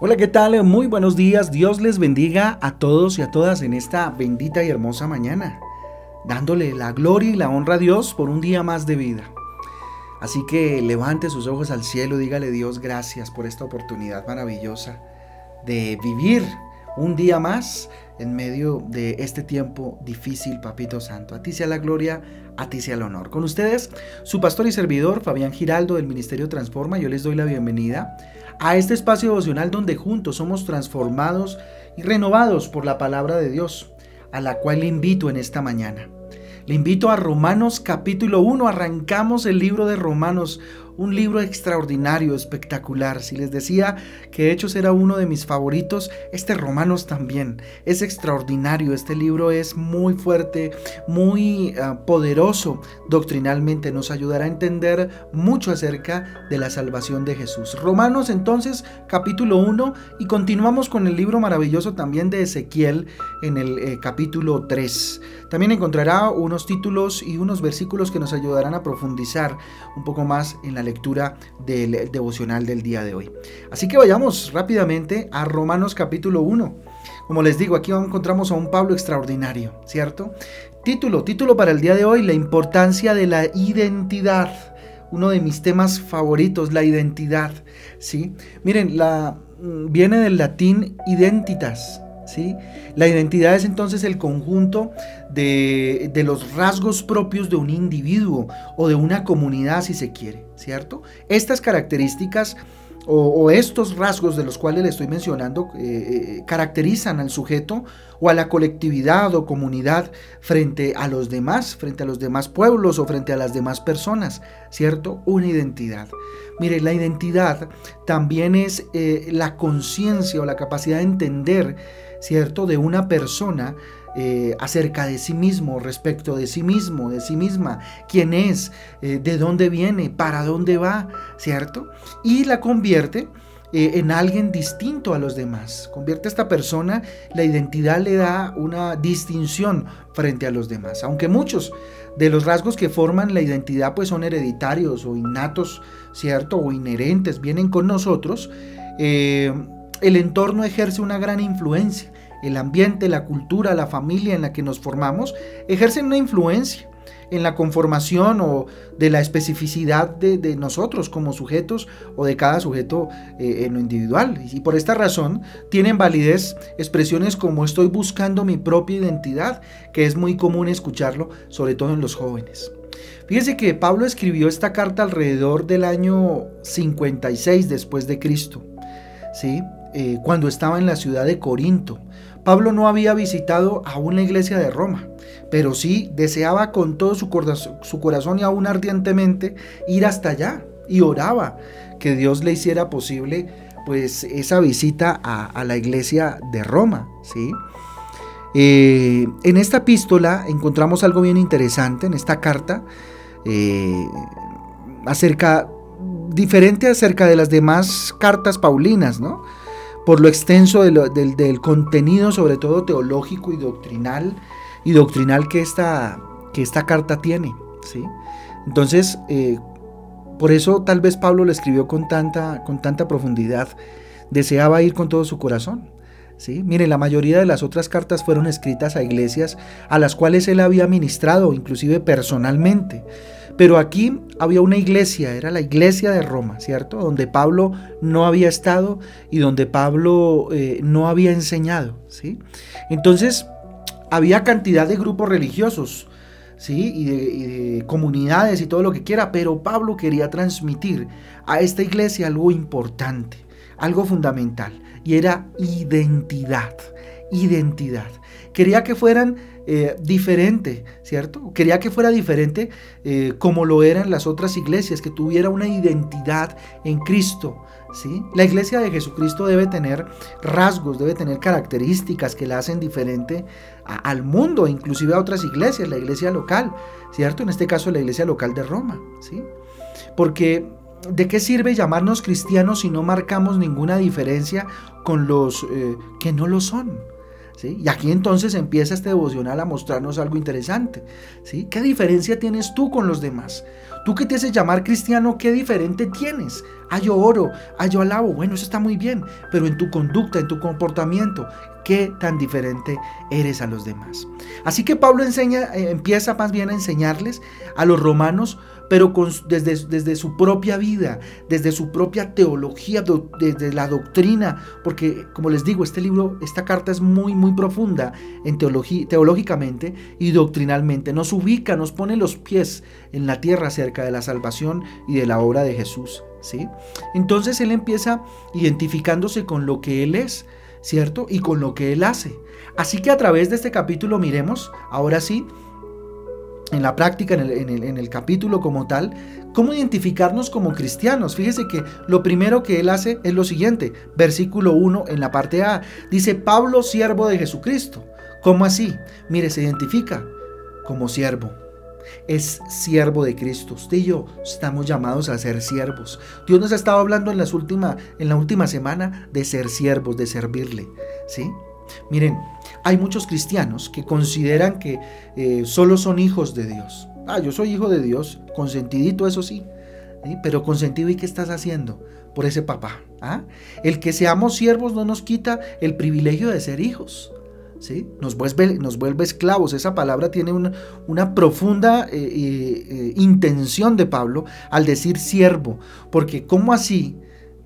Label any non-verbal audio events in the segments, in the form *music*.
Hola, ¿qué tal? Muy buenos días. Dios les bendiga a todos y a todas en esta bendita y hermosa mañana, dándole la gloria y la honra a Dios por un día más de vida. Así que levante sus ojos al cielo, dígale Dios gracias por esta oportunidad maravillosa de vivir un día más en medio de este tiempo difícil, Papito Santo. A ti sea la gloria, a ti sea el honor. Con ustedes, su pastor y servidor, Fabián Giraldo del Ministerio Transforma, yo les doy la bienvenida a este espacio devocional donde juntos somos transformados y renovados por la palabra de Dios, a la cual le invito en esta mañana. Le invito a Romanos capítulo 1, arrancamos el libro de Romanos, un libro extraordinario, espectacular. Si les decía que Hechos era uno de mis favoritos, este Romanos también. Es extraordinario, este libro es muy fuerte, muy ah, poderoso doctrinalmente, nos ayudará a entender mucho acerca de la salvación de Jesús. Romanos entonces capítulo 1 y continuamos con el libro maravilloso también de Ezequiel en el eh, capítulo 3. También encontrará unos títulos y unos versículos que nos ayudarán a profundizar un poco más en la lectura del devocional del día de hoy. Así que vayamos rápidamente a Romanos capítulo 1. Como les digo, aquí encontramos a un Pablo extraordinario, ¿cierto? Título, título para el día de hoy, la importancia de la identidad. Uno de mis temas favoritos, la identidad, ¿sí? Miren, la mm, viene del latín identitas, ¿sí? La identidad es entonces el conjunto de, los rasgos propios de un individuo o de una comunidad, si se quiere, ¿cierto? Estas características o, estos rasgos de los cuales le estoy mencionando eh, eh, caracterizan al sujeto o a la colectividad o comunidad frente a los demás, frente a los demás pueblos o frente a las demás personas, ¿cierto? Una identidad. Mire, la identidad también es eh, la conciencia o la capacidad de entender, ¿cierto? De una persona eh, acerca de sí mismo, respecto de sí mismo, de sí misma, quién es, eh, de dónde viene, para dónde va, ¿cierto? Y la convierte eh, en alguien distinto a los demás. Convierte a esta persona, la identidad le da una distinción frente a los demás. Aunque muchos de los rasgos que forman la identidad pues son hereditarios o innatos, ¿cierto? O inherentes, vienen con nosotros, el entorno ejerce una gran influencia el ambiente, la cultura, la familia en la que nos formamos, ejercen una influencia en la conformación o de la especificidad de, nosotros como sujetos o de cada sujeto eh, en lo individual. Y por esta razón tienen validez expresiones como estoy buscando mi propia identidad, que es muy común escucharlo, sobre todo en los jóvenes. Fíjese que Pablo escribió esta carta alrededor del año 56 después de Cristo, ¿sí? Eh, cuando estaba en la ciudad de Corinto. Pablo no había visitado aún la iglesia de Roma, pero sí deseaba con todo su corazón, y aún ardientemente ir hasta allá y oraba que Dios le hiciera posible pues esa visita a, la iglesia de Roma, ¿sí? Eh, en esta epístola encontramos algo bien interesante, en esta carta, eh, acerca, diferente acerca de las demás cartas paulinas, ¿no? Por lo extenso del, contenido, sobre todo teológico y doctrinal, y doctrinal que esta, que esta carta tiene. ¿sí? Entonces, eh, por eso tal vez Pablo le escribió con tanta, con tanta profundidad. Deseaba ir con todo su corazón. ¿Sí? Mire, la mayoría de las otras cartas fueron escritas a iglesias a las cuales él había ministrado, inclusive personalmente. Pero aquí había una iglesia, era la iglesia de Roma, ¿cierto? Donde Pablo no había estado y donde Pablo eh, no había enseñado, ¿sí? Entonces, había cantidad de grupos religiosos, ¿sí? Y y de, comunidades y todo lo que quiera, pero Pablo quería transmitir a esta iglesia algo importante, algo fundamental, y era identidad, identidad. Quería que fueran eh, diferente, ¿cierto? Quería que fuera diferente eh, como lo eran las otras iglesias, que tuviera una identidad en Cristo. ¿sí? La iglesia de Jesucristo debe tener rasgos, debe tener características que la hacen diferente al mundo, inclusive a otras iglesias, la iglesia local, ¿cierto? En este caso la iglesia local de Roma, ¿sí? Porque ¿de qué sirve llamarnos cristianos si no marcamos ninguna diferencia con los eh, que no lo son? ¿Sí? Y aquí entonces empieza este devocional a mostrarnos algo interesante. ¿sí? ¿Qué diferencia tienes tú con los demás? Tú que te haces llamar cristiano, ¿qué diferente tienes? Ah, yo oro, ah, yo alabo. Bueno, eso está muy bien, pero en tu conducta, en tu comportamiento, ¿qué tan diferente eres a los demás? Así que Pablo enseña, eh, empieza más bien a enseñarles a los romanos pero desde, su propia vida, desde su propia teología, desde la doctrina, porque como les digo, este libro, esta carta es muy, muy profunda en teológicamente y doctrinalmente. Nos ubica, nos pone los pies en la tierra cerca de la salvación y de la obra de Jesús. ¿sí? Entonces él empieza identificándose con lo que él es, ¿cierto? Y con lo que él hace. Así que a través de este capítulo miremos, ahora sí, en la práctica, en el, capítulo como tal, cómo identificarnos como cristianos. Fíjese que lo primero que él hace es lo siguiente, versículo 1 en la parte A, dice Pablo, siervo de Jesucristo. ¿Cómo así? Mire, se identifica como siervo. Es siervo de Cristo. Usted y yo estamos llamados a ser siervos. Dios nos ha estado hablando en, las última, en la última semana de ser siervos, de servirle. ¿Sí? Miren, hay muchos cristianos que consideran que eh, solo son hijos de Dios. Ah, yo soy hijo de Dios, consentidito, eso sí. Pero consentido, ¿y qué estás haciendo por ese papá? ¿Ah? El que seamos siervos no nos quita el privilegio de ser hijos. Nos, vuelve, esclavos. Esa palabra tiene una, profunda eh, eh, intención de Pablo al decir siervo, porque ¿cómo así?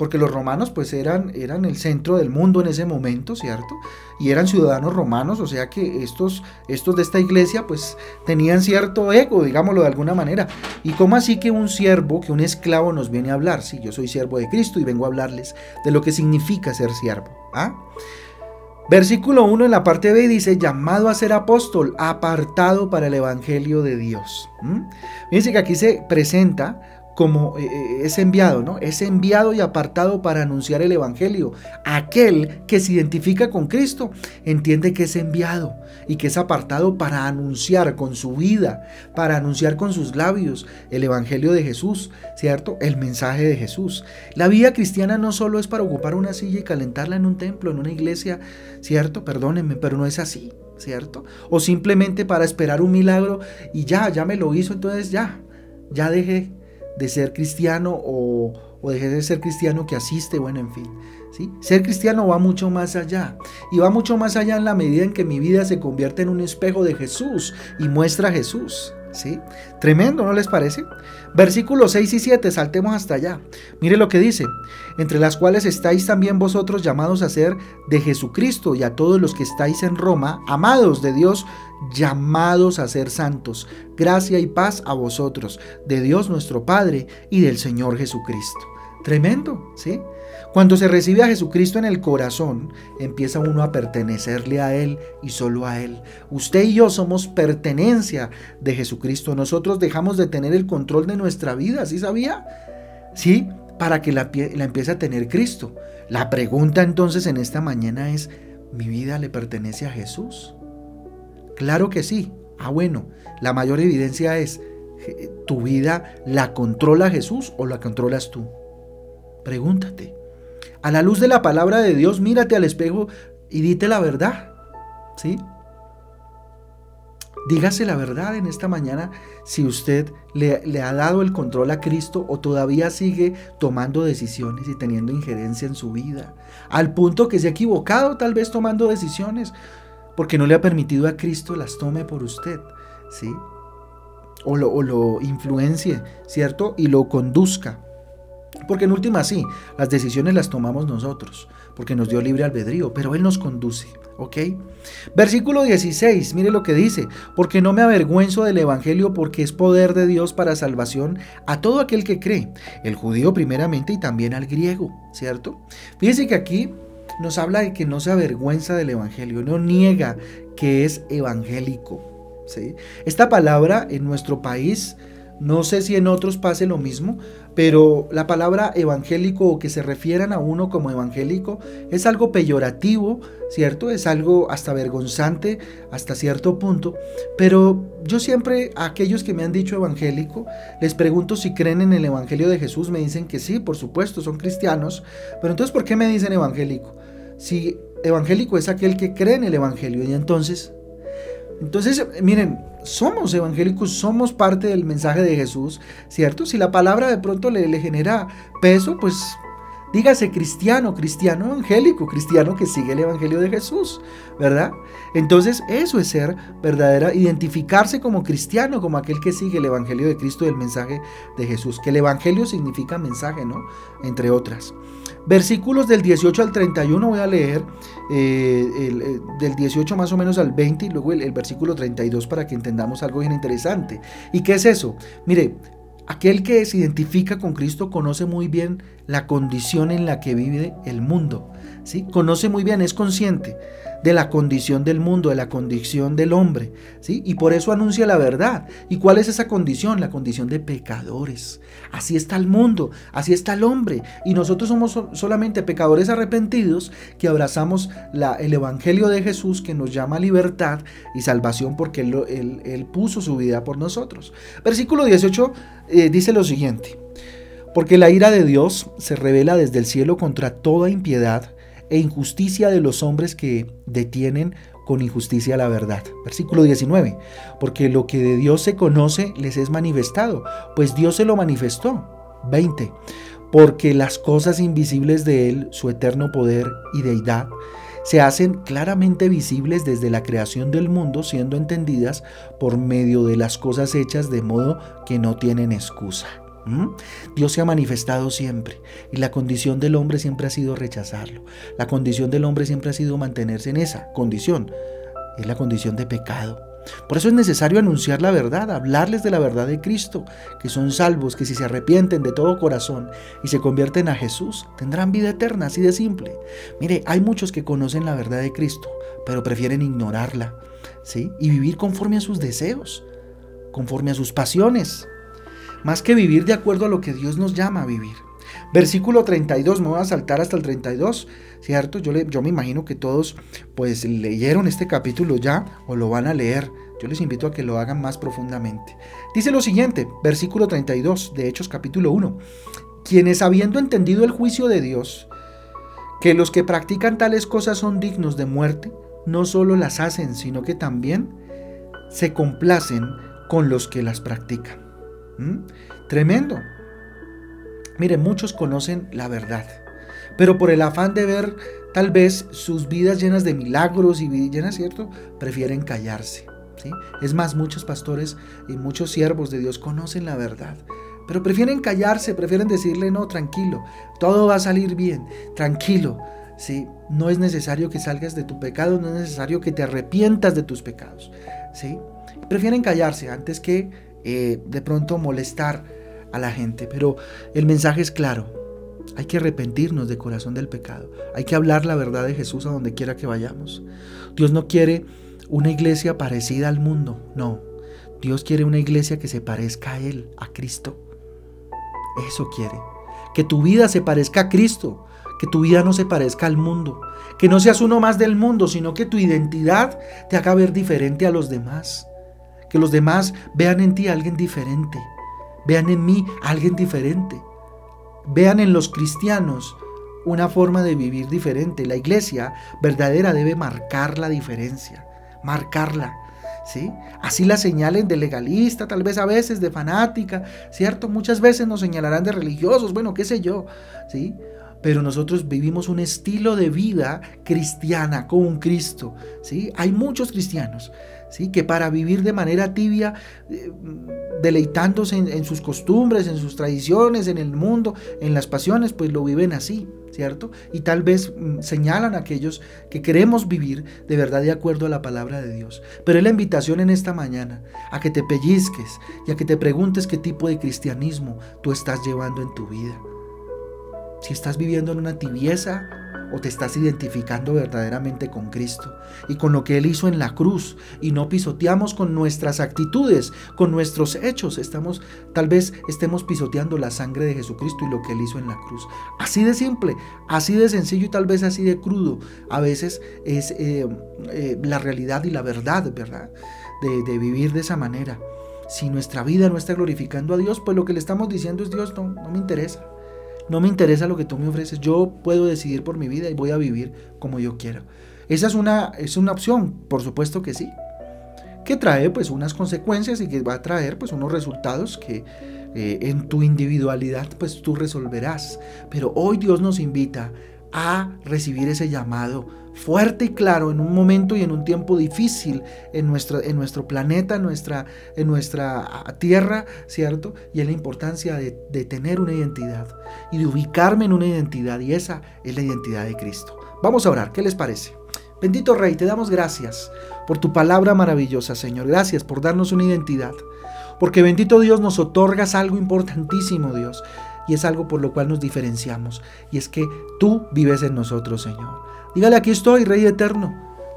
porque los romanos pues eran, eran el centro del mundo en ese momento, ¿cierto? Y eran ciudadanos romanos, o sea que estos, estos de esta iglesia pues tenían cierto ego, digámoslo de alguna manera. ¿Y cómo así que un siervo, que un esclavo nos viene a hablar? Sí, yo soy siervo de Cristo y vengo a hablarles de lo que significa ser siervo. ¿ah? Versículo 1 en la parte B dice, llamado a ser apóstol, apartado para el Evangelio de Dios. Fíjense que aquí se presenta como eh, eh, es enviado, ¿no? Es enviado y apartado para anunciar el Evangelio. Aquel que se identifica con Cristo entiende que es enviado y que es apartado para anunciar con su vida, para anunciar con sus labios el Evangelio de Jesús, ¿cierto? El mensaje de Jesús. La vida cristiana no solo es para ocupar una silla y calentarla en un templo, en una iglesia, ¿cierto? Perdónenme, pero no es así, ¿cierto? O simplemente para esperar un milagro y ya, ya me lo hizo, entonces ya, ya dejé de ser cristiano o, o de ser cristiano que asiste, bueno, en fin. ¿sí? Ser cristiano va mucho más allá. Y va mucho más allá en la medida en que mi vida se convierte en un espejo de Jesús y muestra a Jesús. ¿Sí? Tremendo, ¿no les parece? Versículos 6 y 7, saltemos hasta allá. Mire lo que dice, entre las cuales estáis también vosotros llamados a ser de Jesucristo y a todos los que estáis en Roma, amados de Dios, llamados a ser santos. Gracia y paz a vosotros, de Dios nuestro Padre y del Señor Jesucristo. Tremendo, ¿sí? Cuando se recibe a Jesucristo en el corazón, empieza uno a pertenecerle a Él y solo a Él. Usted y yo somos pertenencia de Jesucristo. Nosotros dejamos de tener el control de nuestra vida, ¿sí sabía? Sí, para que la, la empiece a tener Cristo. La pregunta entonces en esta mañana es, ¿mi vida le pertenece a Jesús? Claro que sí. Ah, bueno, la mayor evidencia es, ¿tu vida la controla Jesús o la controlas tú? Pregúntate. A la luz de la palabra de Dios, mírate al espejo y dite la verdad. ¿Sí? Dígase la verdad en esta mañana si usted le, ha dado el control a Cristo o todavía sigue tomando decisiones y teniendo injerencia en su vida. Al punto que se ha equivocado tal vez tomando decisiones porque no le ha permitido a Cristo las tome por usted. ¿Sí? O lo, o lo influencie, ¿cierto? Y lo conduzca. Porque en última sí, las decisiones las tomamos nosotros, porque nos dio libre albedrío, pero Él nos conduce. ¿Ok? Versículo 16, mire lo que dice, porque no me avergüenzo del Evangelio porque es poder de Dios para salvación a todo aquel que cree, el judío primeramente y también al griego, ¿cierto? Fíjese que aquí nos habla de que no se avergüenza del Evangelio, no niega que es evangélico. ¿sí? Esta palabra en nuestro país no sé si en otros pase lo mismo, pero la palabra evangélico o que se refieran a uno como evangélico es algo peyorativo, ¿cierto? Es algo hasta vergonzante hasta cierto punto. Pero yo siempre a aquellos que me han dicho evangélico, les pregunto si creen en el Evangelio de Jesús, me dicen que sí, por supuesto, son cristianos. Pero entonces, ¿por qué me dicen evangélico? Si evangélico es aquel que cree en el Evangelio. Y entonces, entonces, miren, somos evangélicos, somos parte del mensaje de Jesús, ¿cierto? Si la palabra de pronto le, genera peso, pues Dígase cristiano, cristiano evangélico, cristiano que sigue el Evangelio de Jesús, ¿verdad? Entonces eso es ser verdadera, identificarse como cristiano, como aquel que sigue el Evangelio de Cristo y el mensaje de Jesús, que el Evangelio significa mensaje, ¿no? Entre otras. Versículos del 18 al 31 voy a leer, eh, eh, del 18 más o menos al 20 y luego el, el versículo 32 para que entendamos algo bien interesante. ¿Y qué es eso? Mire, Aquel que se identifica con Cristo conoce muy bien la condición en la que vive el mundo. ¿sí? Conoce muy bien, es consciente de la condición del mundo, de la condición del hombre, ¿sí? Y por eso anuncia la verdad. ¿Y cuál es esa condición? La condición de pecadores. Así está el mundo, así está el hombre. Y nosotros somos solamente pecadores arrepentidos que abrazamos el Evangelio de Jesús que nos llama libertad y salvación porque Él, puso su vida por nosotros. Versículo 18 eh, dice lo siguiente. Porque la ira de Dios se revela desde el cielo contra toda impiedad e injusticia de los hombres que detienen con injusticia la verdad. Versículo 19. Porque lo que de Dios se conoce les es manifestado, pues Dios se lo manifestó. 20. Porque las cosas invisibles de Él, su eterno poder y deidad, se hacen claramente visibles desde la creación del mundo, siendo entendidas por medio de las cosas hechas de modo que no tienen excusa. Dios se ha manifestado siempre y la condición del hombre siempre ha sido rechazarlo. La condición del hombre siempre ha sido mantenerse en esa condición. Es la condición de pecado. Por eso es necesario anunciar la verdad, hablarles de la verdad de Cristo, que son salvos, que si se arrepienten de todo corazón y se convierten a Jesús, tendrán vida eterna, así de simple. Mire, hay muchos que conocen la verdad de Cristo, pero prefieren ignorarla, ¿sí? Y vivir conforme a sus deseos, conforme a sus pasiones más que vivir de acuerdo a lo que Dios nos llama a vivir. Versículo 32, me voy a saltar hasta el 32, ¿cierto? Yo, yo me imagino que todos pues leyeron este capítulo ya o lo van a leer. Yo les invito a que lo hagan más profundamente. Dice lo siguiente, versículo 32 de Hechos capítulo 1. Quienes habiendo entendido el juicio de Dios, que los que practican tales cosas son dignos de muerte, no solo las hacen, sino que también se complacen con los que las practican. ¿Mm? Tremendo. Mire, muchos conocen la verdad, pero por el afán de ver tal vez sus vidas llenas de milagros y llenas, ¿cierto? Prefieren callarse. ¿sí? Es más, muchos pastores y muchos siervos de Dios conocen la verdad, pero prefieren callarse, prefieren decirle, no, tranquilo, todo va a salir bien, tranquilo. ¿sí? No es necesario que salgas de tu pecado, no es necesario que te arrepientas de tus pecados. ¿sí? Prefieren callarse antes que eh, de pronto molestar a la gente, pero el mensaje es claro. Hay que arrepentirnos de corazón del pecado. Hay que hablar la verdad de Jesús a donde quiera que vayamos. Dios no quiere una iglesia parecida al mundo, no. Dios quiere una iglesia que se parezca a Él, a Cristo. Eso quiere. Que tu vida se parezca a Cristo, que tu vida no se parezca al mundo, que no seas uno más del mundo, sino que tu identidad te haga ver diferente a los demás que los demás vean en ti a alguien diferente, vean en mí a alguien diferente, vean en los cristianos una forma de vivir diferente. La iglesia verdadera debe marcar la diferencia, marcarla. ¿Sí? Así la señalen de legalista, tal vez a veces de fanática, ¿cierto? Muchas veces nos señalarán de religiosos, bueno, qué sé yo, ¿sí? Pero nosotros vivimos un estilo de vida cristiana con Cristo, ¿sí? Hay muchos cristianos, que para vivir de manera tibia, eh, deleitándose en, sus costumbres, en sus tradiciones, en el mundo, en las pasiones, pues lo viven así, ¿cierto? Y tal vez mm, señalan a aquellos que queremos vivir de verdad de acuerdo a la palabra de Dios. Pero es la invitación en esta mañana a que te pellizques y a que te preguntes qué tipo de cristianismo tú estás llevando en tu vida. Si estás viviendo en una tibieza o te estás identificando verdaderamente con Cristo y con lo que Él hizo en la cruz y no pisoteamos con nuestras actitudes, con nuestros hechos, estamos tal vez estemos pisoteando la sangre de Jesucristo y lo que Él hizo en la cruz. Así de simple, así de sencillo y tal vez así de crudo. A veces es eh, eh, la realidad y la verdad, ¿verdad? De, vivir de esa manera. Si nuestra vida no está glorificando a Dios, pues lo que le estamos diciendo es Dios no, no me interesa. No me interesa lo que tú me ofreces, yo puedo decidir por mi vida y voy a vivir como yo quiero. Esa es una, es una opción, por supuesto que sí, que trae pues unas consecuencias y que va a traer pues unos resultados que eh, en tu individualidad pues tú resolverás. Pero hoy Dios nos invita a recibir ese llamado fuerte y claro en un momento y en un tiempo difícil en, nuestro, en nuestro planeta, en nuestra, en nuestra tierra, ¿cierto? Y en la importancia de, de tener una identidad y de ubicarme en una identidad y esa es la identidad de Cristo. Vamos a orar, ¿qué les parece? Bendito Rey, te damos gracias por tu palabra maravillosa, Señor. Gracias por darnos una identidad. Porque bendito Dios nos otorgas algo importantísimo, Dios y es algo por lo cual nos diferenciamos, y es que tú vives en nosotros, Señor. Dígale, aquí estoy, Rey eterno.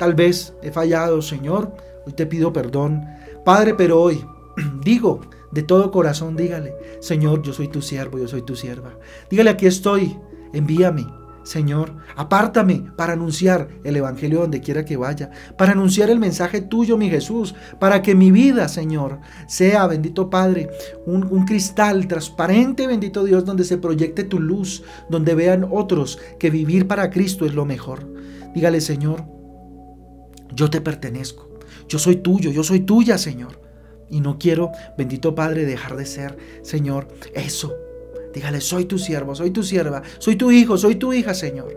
Tal vez he fallado, Señor, hoy te pido perdón. Padre, pero hoy *clears throat* digo de todo corazón, dígale, Señor, yo soy tu siervo, yo soy tu sierva. Dígale, aquí estoy, envíame. Señor, apártame para anunciar el Evangelio donde quiera que vaya, para anunciar el mensaje tuyo, mi Jesús, para que mi vida, Señor, sea, bendito Padre, un, un, cristal transparente, bendito Dios, donde se proyecte tu luz, donde vean otros que vivir para Cristo es lo mejor. Dígale, Señor, yo te pertenezco, yo soy tuyo, yo soy tuya, Señor. Y no quiero, bendito Padre, dejar de ser, Señor, eso Dígale, soy tu siervo, soy tu sierva, soy tu hijo, soy tu hija, Señor.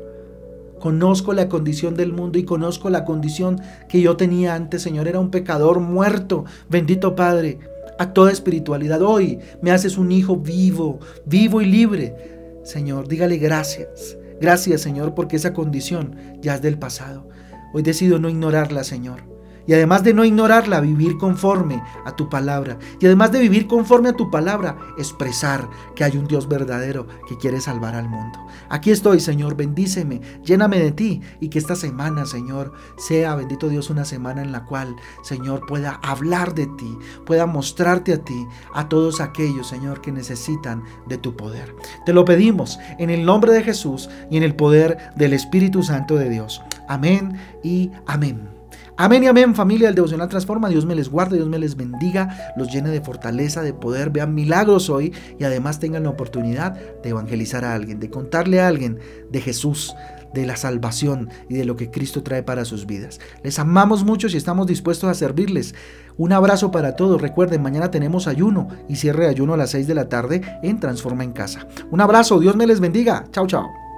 Conozco la condición del mundo y conozco la condición que yo tenía antes, Señor. Era un pecador muerto. Bendito Padre, a toda espiritualidad. Hoy me haces un hijo vivo, vivo y libre. Señor, dígale gracias. Gracias, Señor, porque esa condición ya es del pasado. Hoy decido no ignorarla, Señor. Y además de no ignorarla, vivir conforme a tu palabra. Y además de vivir conforme a tu palabra, expresar que hay un Dios verdadero que quiere salvar al mundo. Aquí estoy, Señor, bendíceme, lléname de ti y que esta semana, Señor, sea, bendito Dios, una semana en la cual, Señor, pueda hablar de ti, pueda mostrarte a ti, a todos aquellos, Señor, que necesitan de tu poder. Te lo pedimos en el nombre de Jesús y en el poder del Espíritu Santo de Dios. Amén y amén. Amén y amén, familia del Devocional Transforma. Dios me les guarde, Dios me les bendiga, los llene de fortaleza, de poder, vean milagros hoy y además tengan la oportunidad de evangelizar a alguien, de contarle a alguien de Jesús, de la salvación y de lo que Cristo trae para sus vidas. Les amamos mucho y estamos dispuestos a servirles. Un abrazo para todos. Recuerden, mañana tenemos ayuno y cierre de ayuno a las 6 de la tarde en Transforma en Casa. Un abrazo, Dios me les bendiga. Chao, chao.